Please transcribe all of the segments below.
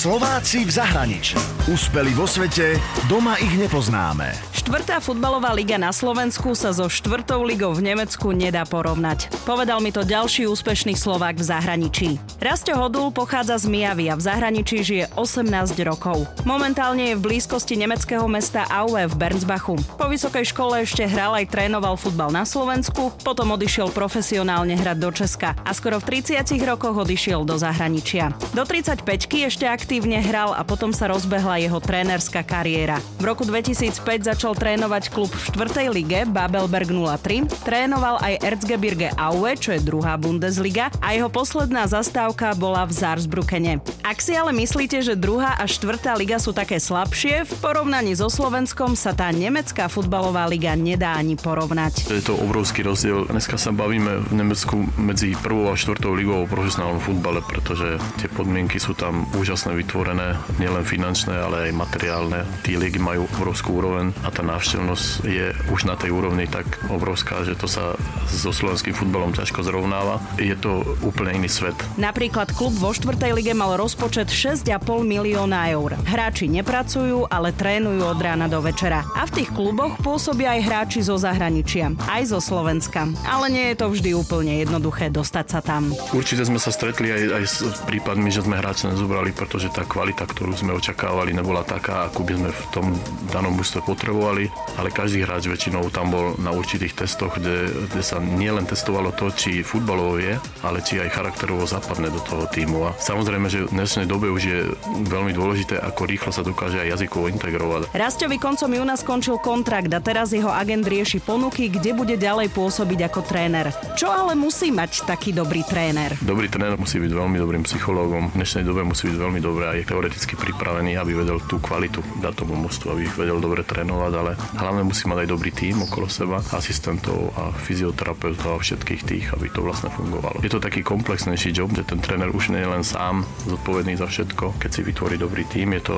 Slováci v zahraničí. Úspeli vo svete, doma ich nepoznáme. Štvrtá futbalová liga na Slovensku sa so štvrtou ligou v Nemecku nedá porovnať. Povedal mi to ďalší úspešný Slovák v zahraničí. Rasto Hodul pochádza z Mijavy a v zahraničí žije 18 rokov. Momentálne je v blízkosti nemeckého mesta Aue v Bernsbachu. Po vysokej škole ešte hral aj trénoval futbal na Slovensku, potom odišiel profesionálne hrať do Česka a skoro v 30 rokoch odišiel do zahraničia. Do 35 ešte aktívne hral a potom sa rozbehla jeho trénerská kariéra. V roku 2005 začal trénovať klub v 4. lige Babelberg 03, trénoval aj Erzgebirge Aue, čo je druhá Bundesliga a jeho posledná zastávka bola v Saarbrückene. Ak si ale myslíte, že druhá a štvrtá liga sú také slabšie, v porovnaní so Slovenskom sa tá nemecká futbalová liga nedá ani porovnať. Je to obrovský rozdiel. Dneska sa bavíme v Nemecku medzi prvou a štvrtou ligou o profesionálnom futbale, pretože tie podmienky sú tam úžasné vytvorené, nielen finančné, ale aj materiálne. Tí ligy majú obrovskú úroveň a tá návštevnosť je už na tej úrovni tak obrovská, že to sa so slovenským futbalom ťažko zrovnáva. Je to úplne iný svet. Napríklad klub vo štvrtej lige mal rozpočet 6,5 milióna eur. Hráči nepracujú, ale trénujú od rána do večera. A v tých kluboch pôsobia aj hráči zo zahraničia, aj zo Slovenska. Ale nie je to vždy úplne jednoduché dostať sa tam. Určite sme sa stretli aj, aj s prípadmi, že sme hráči nezobrali, pretože tá kvalita, ktorú sme očakávali, nebola taká, ako by sme v tom danom mústve potrebovali, ale každý hráč väčšinou tam bol na určitých testoch, kde, kde sa nielen testovalo to, či futbalovo je, ale či aj charakterovo zapadne do toho týmu. A samozrejme, že v dnešnej dobe už je veľmi dôležité, ako rýchlo sa dokáže aj jazykovo integrovať. Rastovi koncom júna skončil kontrakt a teraz jeho agent rieši ponuky, kde bude ďalej pôsobiť ako tréner. Čo ale musí mať taký dobrý tréner? Dobrý tréner musí byť veľmi dobrým psychológom. V dnešnej dobe musí byť veľmi dobrý aj teoreticky pripravený, aby vedel tú kvalitu dať tomu mostu, aby vedel dobre trénovať, ale hlavne musí mať aj dobrý tím okolo seba, asistentov a fyzioterapeutov a všetkých tých, aby to vlastne fungovalo. Je to taký komplexnejší job, že ten tréner už nie je len sám zodpovedný za všetko. Keď si vytvorí dobrý tím, je to,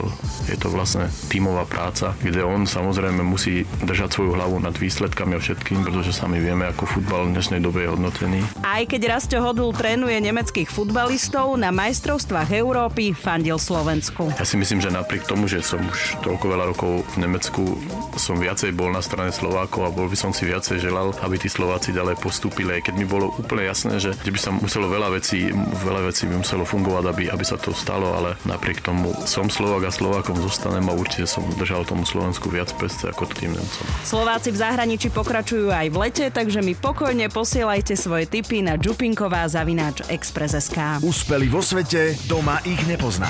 je to vlastne tímová práca, kde on samozrejme musí držať svoju hlavu nad výsledkami a všetkým, pretože sami vieme, ako futbal v dnešnej dobe je hodnotený. Aj keď Rasto Hodul trénuje nemeckých futbalistov, na majstrovstvách Európy fandil Slovensku. Ja si myslím, že napriek tomu, že som už toľko veľa rokov v Nemecku, som viacej bol na strane Slovákov a bol by som si viacej želal, aby tí Slováci ďalej postúpili, aj keď mi bolo úplne jasné, že, by sa muselo veľa vecí, veľa vecí by muselo fungovať, aby, aby sa to stalo, ale napriek tomu som Slovák a Slovákom zostanem a určite som držal tomu Slovensku viac pesce ako tým Nemcom. Slováci v zahraničí pokračujú aj v lete, takže mi pokojne posielajte svoje tipy na Čupinková zavináč Express.sk. Úspeli vo svete, doma ich